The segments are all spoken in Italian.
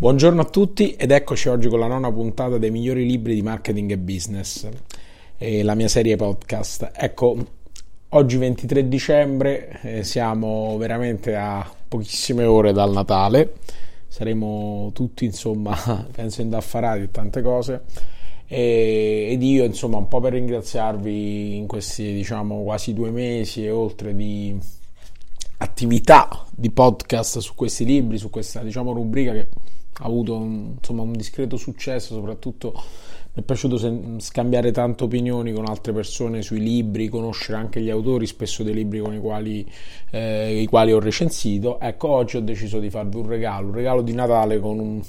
Buongiorno a tutti ed eccoci oggi con la nona puntata dei migliori libri di marketing e business, e la mia serie podcast. Ecco, oggi 23 dicembre, eh, siamo veramente a pochissime ore dal Natale, saremo tutti insomma, penso indaffarati e tante cose. E, ed io insomma un po' per ringraziarvi in questi diciamo quasi due mesi e oltre di attività di podcast su questi libri, su questa diciamo rubrica che ha avuto un, insomma, un discreto successo, soprattutto mi è piaciuto sen- scambiare tante opinioni con altre persone sui libri, conoscere anche gli autori, spesso dei libri con i quali, eh, i quali ho recensito. Ecco, oggi ho deciso di farvi un regalo, un regalo di Natale con un,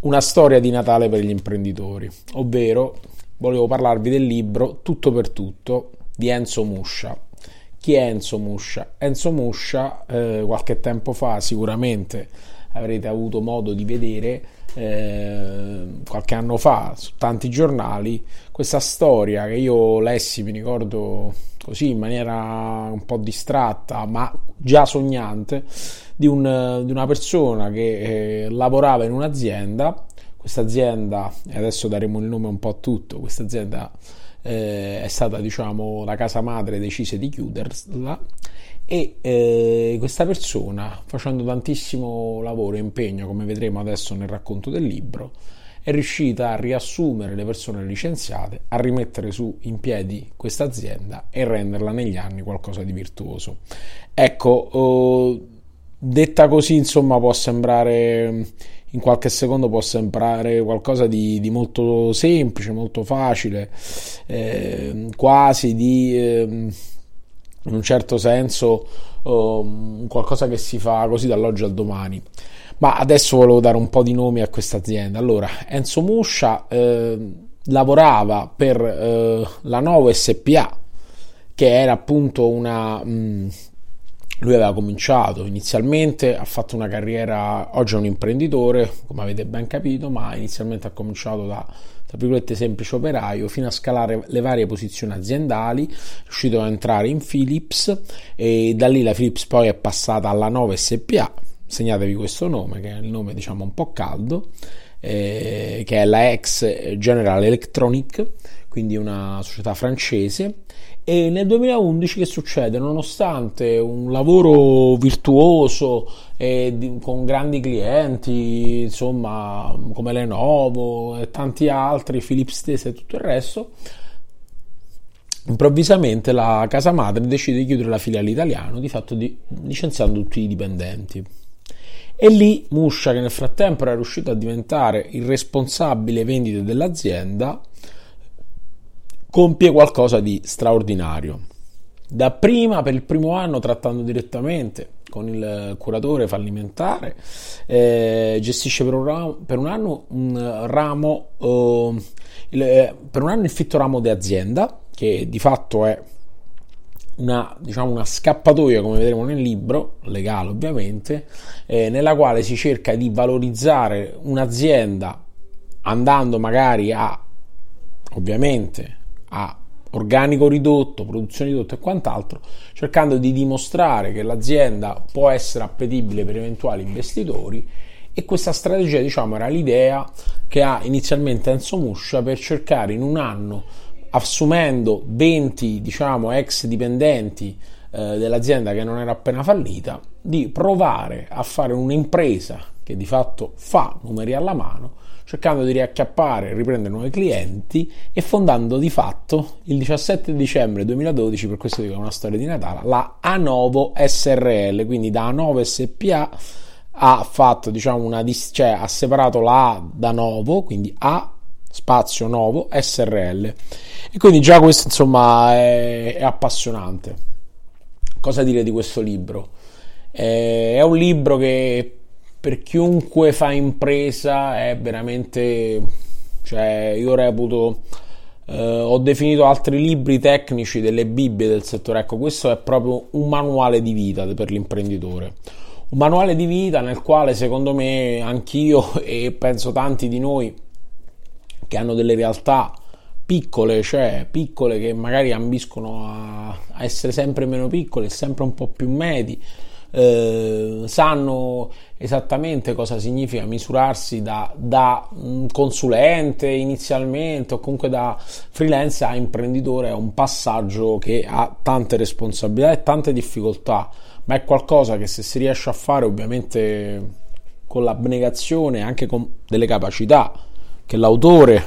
una storia di Natale per gli imprenditori, ovvero volevo parlarvi del libro Tutto per tutto di Enzo Muscia. Chi è Enzo Muscia? Enzo Muscia eh, qualche tempo fa sicuramente avrete avuto modo di vedere eh, qualche anno fa su tanti giornali questa storia che io lessi, mi ricordo così in maniera un po' distratta ma già sognante di, un, di una persona che eh, lavorava in un'azienda. Questa azienda e adesso daremo il nome un po' a tutto questa azienda eh, è stata diciamo la casa madre decise di chiuderla e eh, questa persona facendo tantissimo lavoro e impegno come vedremo adesso nel racconto del libro è riuscita a riassumere le persone licenziate a rimettere su in piedi questa azienda e renderla negli anni qualcosa di virtuoso. Ecco eh, detta così insomma può sembrare in qualche secondo può sembrare qualcosa di, di molto semplice molto facile eh, quasi di eh, in un certo senso um, qualcosa che si fa così dall'oggi al domani. Ma adesso volevo dare un po' di nomi a questa azienda. Allora, Enzo Muscia eh, lavorava per eh, la Novo SPA, che era appunto una... Mh, mm, lui aveva cominciato inizialmente, ha fatto una carriera, oggi è un imprenditore, come avete ben capito, ma inizialmente ha cominciato da tra virgolette semplice operaio fino a scalare le varie posizioni aziendali, riuscito a entrare in Philips e da lì la Philips poi è passata alla 9 SPA, segnatevi questo nome che è il nome diciamo un po' caldo, eh, che è la ex General Electronic, quindi una società francese e nel 2011 che succede? Nonostante un lavoro virtuoso di, con grandi clienti, insomma, come Lenovo e tanti altri, Philips Stesse e tutto il resto, improvvisamente la casa madre decide di chiudere la filiale italiana, di fatto di, licenziando tutti i dipendenti. E lì Muscia, che nel frattempo era riuscito a diventare il responsabile vendite dell'azienda, compie qualcosa di straordinario. Dapprima, per il primo anno, trattando direttamente con il curatore fallimentare, eh, gestisce per un, ramo, per un, anno un ramo, eh, il, eh, per un anno il fitto ramo di azienda, che di fatto è una, diciamo, una scappatoia, come vedremo nel libro, legale ovviamente, eh, nella quale si cerca di valorizzare un'azienda andando magari a, ovviamente, a organico ridotto, produzione ridotta e quant'altro, cercando di dimostrare che l'azienda può essere appetibile per eventuali investitori e questa strategia diciamo era l'idea che ha inizialmente Enzo Muscia per cercare in un anno assumendo 20 diciamo ex dipendenti eh, dell'azienda che non era appena fallita di provare a fare un'impresa che di fatto fa numeri alla mano, cercando di riacchiappare riprendere nuovi clienti e fondando di fatto il 17 dicembre 2012, per questo dico una storia di Natale, la Anovo SRL, quindi da Anovo SPA ha fatto diciamo una cioè ha separato la A da Novo, quindi A spazio Novo SRL. E quindi già questo insomma è, è appassionante. Cosa dire di questo libro? Eh, è un libro che per chiunque fa impresa è veramente, cioè io reputo, eh, ho definito altri libri tecnici delle Bibbie del settore, ecco questo è proprio un manuale di vita per l'imprenditore. Un manuale di vita nel quale secondo me anch'io e penso tanti di noi che hanno delle realtà piccole, cioè piccole che magari ambiscono a, essere sempre meno piccole, sempre un po' più medi, eh, sanno esattamente cosa significa misurarsi da, da consulente inizialmente o comunque da freelance a imprenditore, è un passaggio che ha tante responsabilità e tante difficoltà, ma è qualcosa che se si riesce a fare ovviamente con l'abnegazione, anche con delle capacità che l'autore,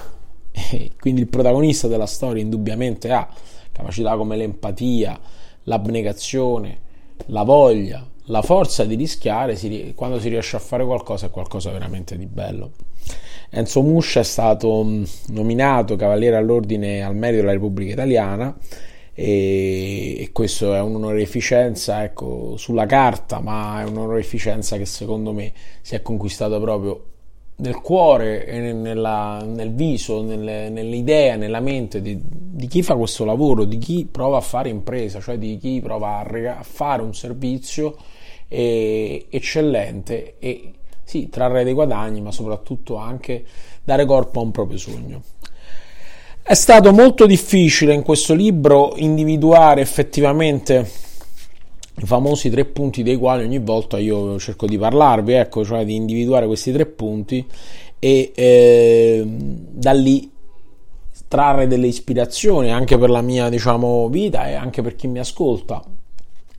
quindi il protagonista della storia indubbiamente ha, capacità come l'empatia, l'abnegazione, la voglia, la forza di rischiare si, quando si riesce a fare qualcosa è qualcosa veramente di bello. Enzo Muscia è stato mm, nominato Cavaliere all'Ordine al Merito della Repubblica Italiana e, e questo è un'onorificenza ecco, sulla carta, ma è un'onorificenza che secondo me si è conquistata proprio nel cuore e nella, nel viso, nelle, nell'idea, nella mente di, di, chi fa questo lavoro, di chi prova a fare impresa, cioè di chi prova a, rega- a fare un servizio eh, eccellente e sì, trarre dei guadagni, ma soprattutto anche dare corpo a un proprio sogno. È stato molto difficile in questo libro individuare effettivamente i famosi tre punti dei quali ogni volta io cerco di parlarvi, ecco, cioè di individuare questi tre punti e eh, da lì trarre delle ispirazioni anche per la mia, diciamo, vita e anche per chi mi ascolta.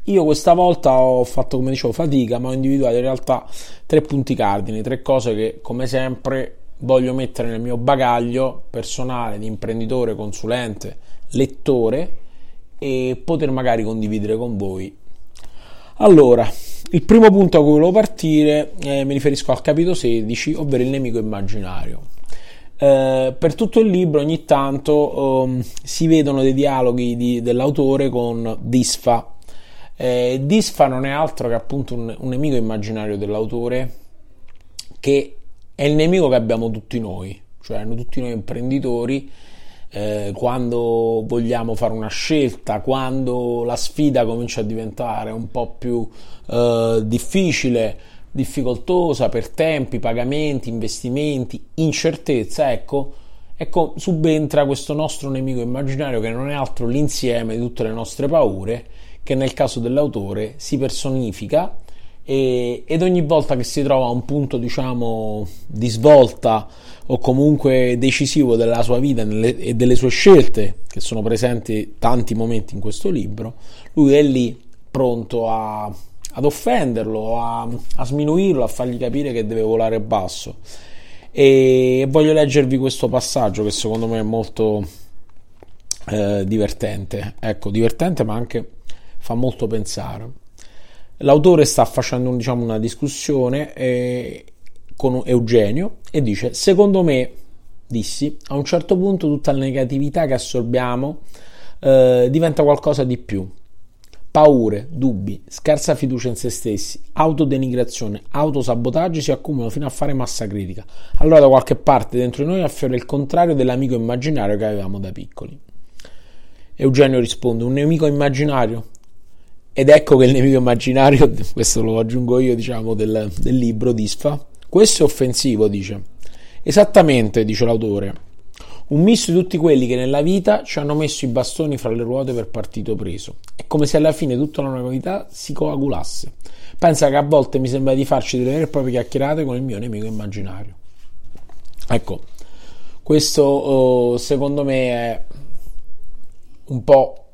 Io questa volta ho fatto, come dicevo, fatica, ma ho individuato in realtà tre punti cardini, tre cose che, come sempre, voglio mettere nel mio bagaglio personale di imprenditore, consulente, lettore e poter magari condividere con voi allora, il primo punto a cui volevo partire, eh, mi riferisco al capitolo 16, ovvero il nemico immaginario. Eh, per tutto il libro ogni tanto um, si vedono dei dialoghi di, dell'autore con Disfa. Eh, Disfa non è altro che appunto un, un nemico immaginario dell'autore che è il nemico che abbiamo tutti noi, cioè tutti noi imprenditori eh, quando vogliamo fare una scelta, quando la sfida comincia a diventare un po' più eh, difficile, difficoltosa per tempi, pagamenti, investimenti, incertezza, ecco, ecco, subentra questo nostro nemico immaginario che non è altro l'insieme di tutte le nostre paure, che nel caso dell'autore si personifica ed ogni volta che si trova a un punto, diciamo, di svolta o comunque decisivo della sua vita e delle sue scelte, che sono presenti tanti momenti in questo libro, lui è lì pronto a, ad offenderlo, a, a sminuirlo, a fargli capire che deve volare basso. E voglio leggervi questo passaggio che secondo me è molto eh, divertente. Ecco, divertente ma anche fa molto pensare. L'autore sta facendo diciamo, una discussione eh, con Eugenio e dice: Secondo me, dissi, a un certo punto tutta la negatività che assorbiamo eh, diventa qualcosa di più. Paure, dubbi, scarsa fiducia in se stessi, autodenigrazione, autosabotaggi si accumulano fino a fare massa critica. Allora da qualche parte dentro di noi affiora il contrario dell'amico immaginario che avevamo da piccoli. Eugenio risponde: Un nemico immaginario? Ed ecco che il nemico immaginario, questo lo aggiungo io, diciamo, del, del libro Disfa, questo è offensivo, dice. Esattamente, dice l'autore. Un misto di tutti quelli che nella vita ci hanno messo i bastoni fra le ruote per partito preso. È come se alla fine tutta la novità si coagulasse. Pensa che a volte mi sembra di farci delle vere e proprie chiacchierate con il mio nemico immaginario. Ecco, questo oh, secondo me è un po'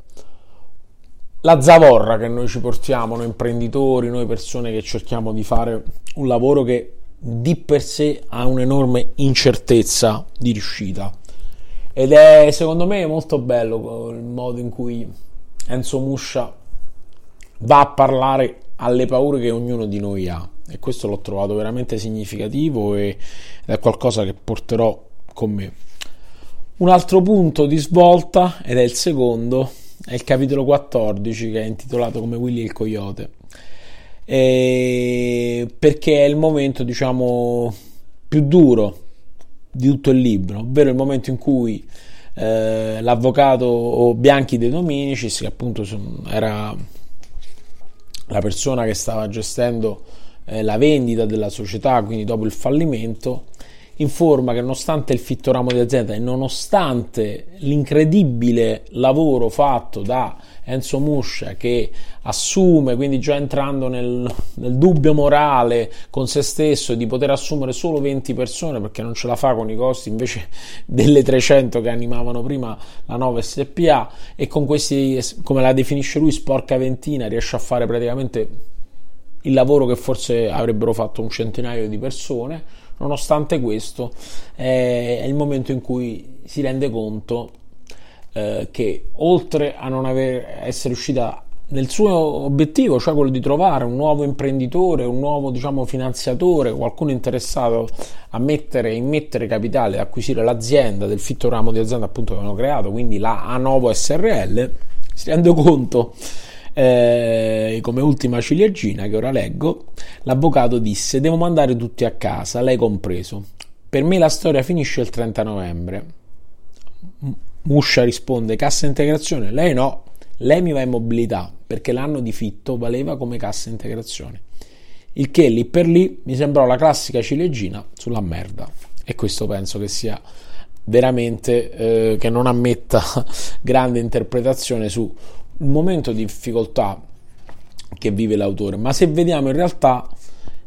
la zavorra che noi ci portiamo, noi imprenditori, noi persone che cerchiamo di fare un lavoro che di per sé ha un'enorme incertezza di riuscita. Ed è secondo me molto bello il modo in cui Enzo Muscia va a parlare alle paure che ognuno di noi ha. E questo l'ho trovato veramente significativo ed è qualcosa che porterò con me. Un altro punto di svolta, ed è il secondo, è il capitolo 14 che è intitolato come Willy il Coyote. E perché è il momento, diciamo, più duro di tutto il libro, ovvero il momento in cui eh, l'avvocato Bianchi De Dominicis, che appunto era la persona che stava gestendo eh, la vendita della società, quindi dopo il fallimento, informa che nonostante il fitto ramo di azienda e nonostante l'incredibile lavoro fatto da Enzo Muscia che assume, quindi già entrando nel, nel, dubbio morale con se stesso di poter assumere solo 20 persone perché non ce la fa con i costi invece delle 300 che animavano prima la 9 SPA e con questi, come la definisce lui, sporca ventina riesce a fare praticamente il lavoro che forse avrebbero fatto un centinaio di persone Nonostante questo, è il momento in cui si rende conto eh, che oltre a non aver, essere riuscita nel suo obiettivo, cioè quello di trovare un nuovo imprenditore, un nuovo diciamo, finanziatore, qualcuno interessato a mettere, immettere capitale, ad acquisire l'azienda del fitto ramo di azienda appunto che avevano creato, quindi la Anovo SRL, si rende conto eh, come ultima ciliegina che ora leggo, l'avvocato disse: Devo mandare tutti a casa, lei compreso. Per me la storia finisce il 30 novembre. Muscia risponde: Cassa integrazione? Lei no, lei mi va in mobilità perché l'anno di fitto valeva come cassa integrazione. Il che lì per lì mi sembrò la classica ciliegina sulla merda. E questo penso che sia veramente eh, che non ammetta grande interpretazione su momento di difficoltà che vive l'autore, ma se vediamo in realtà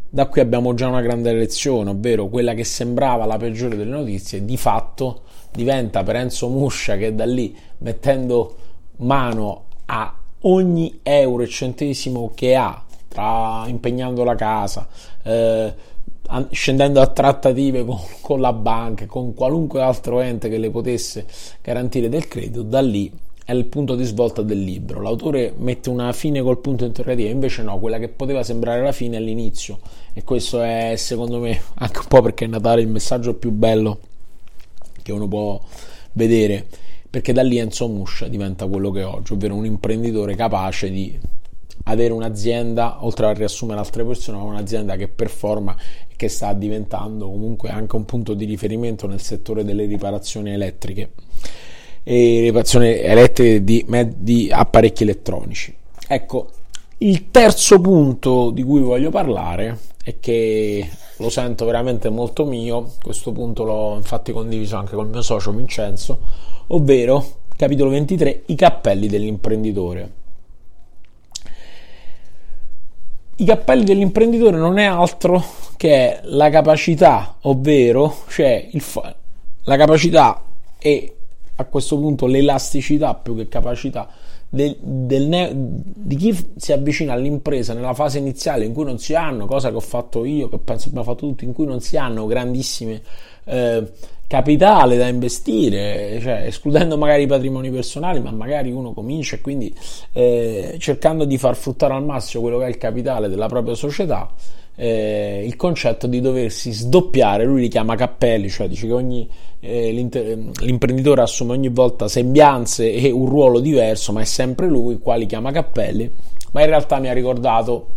da qui abbiamo già una grande lezione, ovvero quella che sembrava la peggiore delle notizie, di fatto diventa per Enzo Muscia che da lì mettendo mano a ogni euro e centesimo che ha, tra impegnando la casa, eh, scendendo a trattative con, con la banca, con qualunque altro ente che le potesse garantire del credito, da lì è il punto di svolta del libro. L'autore mette una fine col punto interrogativo, invece no, quella che poteva sembrare la fine è l'inizio. E questo è, secondo me, anche un po' perché è Natale il messaggio più bello che uno può vedere. Perché da lì Enzo Muscia diventa quello che è oggi, ovvero un imprenditore capace di avere un'azienda, oltre a riassumere altre persone, un'azienda che performa e che sta diventando comunque anche un punto di riferimento nel settore delle riparazioni elettriche e riparazioni elettriche di, di apparecchi elettronici. Ecco, il terzo punto di cui voglio parlare è che lo sento veramente molto mio, questo punto l'ho infatti condiviso anche col mio socio Vincenzo, ovvero capitolo 23, i cappelli dell'imprenditore. I cappelli dell'imprenditore non è altro che la capacità, ovvero cioè il la capacità e a questo punto l'elasticità più che capacità del, del ne- di chi si avvicina all'impresa nella fase iniziale in cui non si hanno, cosa che ho fatto io, che penso abbiamo fatto tutti, in cui non si hanno grandissime eh, capitale da investire, cioè escludendo magari i patrimoni personali, ma magari uno comincia e quindi eh, cercando di far fruttare al massimo quello che è il capitale della propria società. Eh, il concetto di doversi sdoppiare, lui li chiama cappelli, cioè dice che ogni eh, l'imprenditore assume ogni volta sembianze e un ruolo diverso, ma è sempre lui, quali chiama cappelli, ma in realtà mi ha ricordato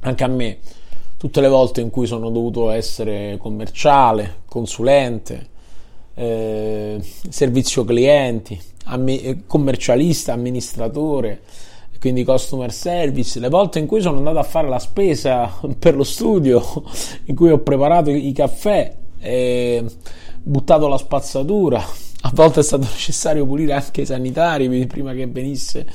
anche a me tutte le volte in cui sono dovuto essere commerciale, consulente, eh, servizio clienti, ammi- commercialista, amministratore, quindi customer service, le volte in cui sono andato a fare la spesa per lo studio, in cui ho preparato i caffè, e buttato la spazzatura, a volte è stato necessario pulire anche i sanitari prima che venisse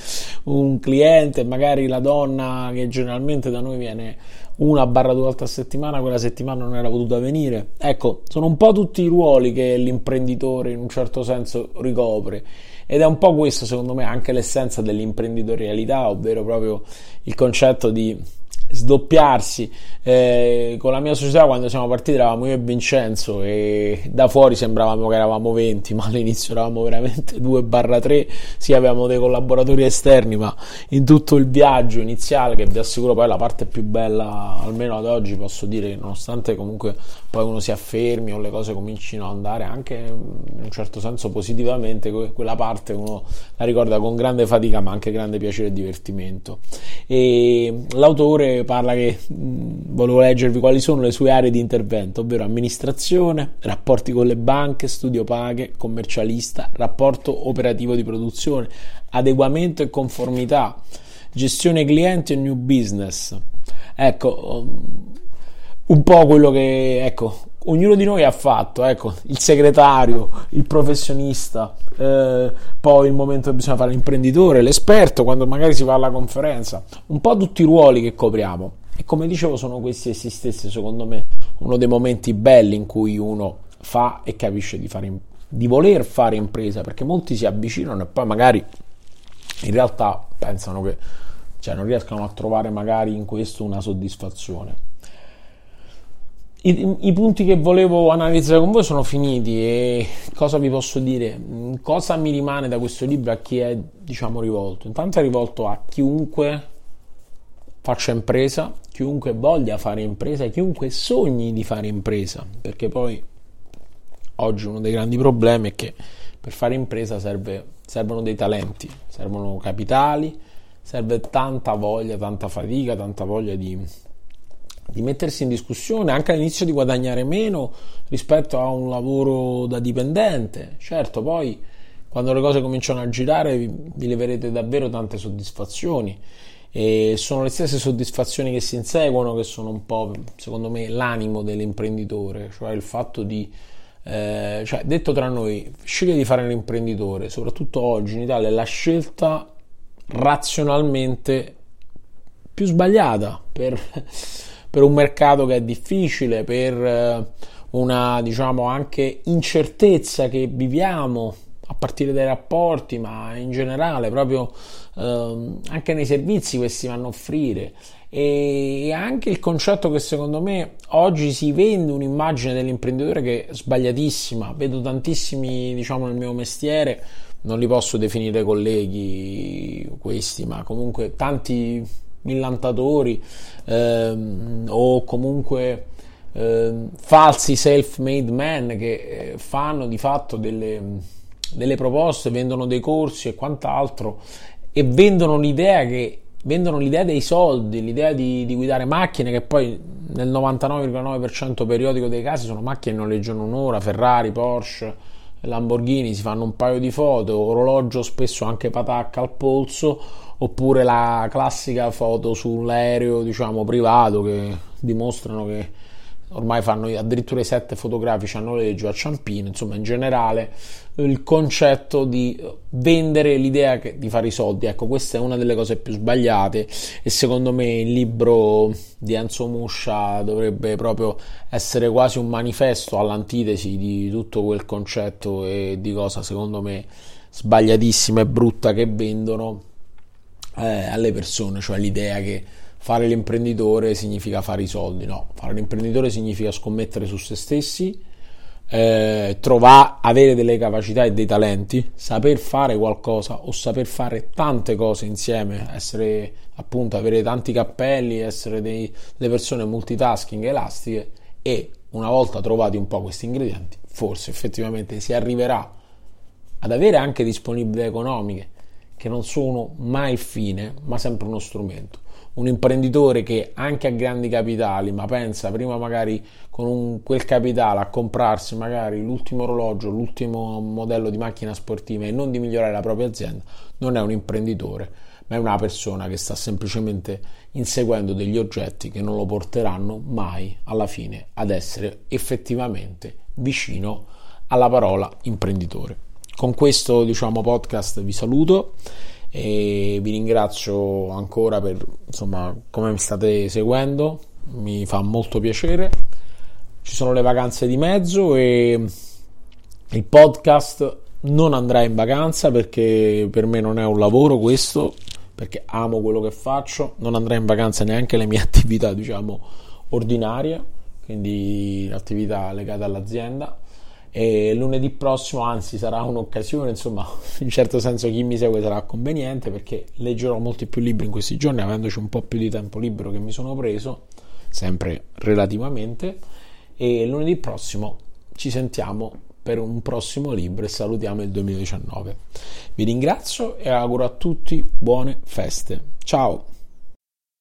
un cliente, magari la donna che generalmente da noi viene una barra due volte a settimana, quella settimana non era potuta venire. Ecco, sono un po' tutti i ruoli che l'imprenditore in un certo senso ricopre ed è un po' questo secondo me anche l'essenza dell'imprenditorialità, ovvero proprio il concetto di sdoppiarsi. Eh, con la mia società quando siamo partiti eravamo io e Vincenzo e da fuori sembravamo che eravamo 20 ma all'inizio eravamo veramente 2-3 sì avevamo dei collaboratori esterni ma in tutto il viaggio iniziale che vi assicuro poi è la parte più bella almeno ad oggi posso dire nonostante comunque poi uno si affermi o le cose comincino ad andare anche in un certo senso positivamente quella parte uno la ricorda con grande fatica ma anche grande piacere e divertimento e l'autore parla che mh, volevo leggervi quali sono le sue aree di intervento, ovvero amministrazione, rapporti con le banche, studio paghe, commercialista, rapporto operativo di produzione, adeguamento e conformità, gestione clienti e new business. Ecco, un po' quello che ecco, ognuno di noi ha fatto, ecco, il segretario, il professionista, eh, poi il momento che bisogna fare l'imprenditore, l'esperto, quando magari si va alla conferenza, un po' tutti i ruoli che copriamo. E come dicevo, sono questi essi stessi, secondo me, uno dei momenti belli in cui uno fa e capisce di, fare, di voler fare impresa, perché molti si avvicinano e poi magari in realtà pensano che cioè, non riescano a trovare magari in questo una soddisfazione. I, I, punti che volevo analizzare con voi sono finiti e cosa vi posso dire? Cosa mi rimane da questo libro a chi è diciamo rivolto? Intanto è rivolto a chiunque faccia impresa, chiunque voglia fare impresa, chiunque sogni di fare impresa, perché poi oggi uno dei grandi problemi è che per fare impresa serve, servono dei talenti, servono capitali, serve tanta voglia, tanta fatica, tanta voglia di, di mettersi in discussione, anche all'inizio di guadagnare meno rispetto a un lavoro da dipendente. Certo, poi quando le cose cominciano a girare vi, vi leverete davvero tante soddisfazioni e sono le stesse soddisfazioni che si inseguono che sono un po' secondo me l'animo dell'imprenditore, cioè il fatto di eh, cioè, detto tra noi, scegliere di fare l'imprenditore, soprattutto oggi in Italia, è la scelta razionalmente più sbagliata per, per un mercato che è difficile, per eh, una diciamo anche incertezza che viviamo a partire dai rapporti, ma in generale proprio ehm, anche nei servizi che si vanno a offrire. E anche il concetto che secondo me oggi si vende un'immagine dell'imprenditore che è sbagliatissima, vedo tantissimi diciamo nel mio mestiere, non li posso definire colleghi questi, ma comunque tanti millantatori ehm, o comunque ehm, falsi self-made men che eh, fanno di fatto delle delle proposte, vendono dei corsi e quant'altro e vendono l'idea che vendono l'idea dei soldi, l'idea di, di, guidare macchine che poi nel 99,9% periodico dei casi sono macchine che noleggiano un'ora, Ferrari, Porsche, Lamborghini, si fanno un paio di foto, orologio spesso anche patacca al polso, oppure la classica foto sull'aereo diciamo privato che dimostrano che ormai fanno addirittura i set fotografici a noleggio a Ciampino, insomma in generale il concetto di vendere l'idea di fare i soldi, ecco questa è una delle cose più sbagliate e secondo me il libro di Enzo Muscia dovrebbe proprio essere quasi un manifesto all'antitesi di tutto quel concetto e di cosa secondo me sbagliatissima e brutta che vendono eh, alle persone, cioè l'idea che fare l'imprenditore significa fare i soldi, no, fare l'imprenditore significa scommettere su se stessi, eh, trovare, avere delle capacità e dei talenti, saper fare qualcosa o saper fare tante cose insieme, essere appunto avere tanti cappelli, essere dei, delle persone multitasking elastiche e una volta trovati un po' questi ingredienti, forse effettivamente si arriverà ad avere anche disponibilità economiche che non sono mai fine, ma sempre uno strumento un imprenditore che anche a grandi capitali, ma pensa prima magari con un, quel capitale a comprarsi magari l'ultimo orologio, l'ultimo modello di macchina sportiva e non di migliorare la propria azienda, non è un imprenditore, ma è una persona che sta semplicemente inseguendo degli oggetti che non lo porteranno mai alla fine ad essere effettivamente vicino alla parola imprenditore. Con questo diciamo podcast vi saluto e vi ringrazio ancora per insomma come mi state seguendo. Mi fa molto piacere. Ci sono le vacanze di mezzo e il podcast non andrà in vacanza perché per me non è un lavoro questo perché amo quello che faccio, non andrei in vacanza neanche le mie attività, diciamo, ordinarie, quindi attività legate all'azienda. E lunedì prossimo, anzi, sarà un'occasione, insomma, in certo senso chi mi segue sarà conveniente perché leggerò molti più libri in questi giorni, avendoci un po' più di tempo libero che mi sono preso, sempre relativamente. E lunedì prossimo ci sentiamo per un prossimo libro e salutiamo il 2019. Vi ringrazio e auguro a tutti buone feste. Ciao!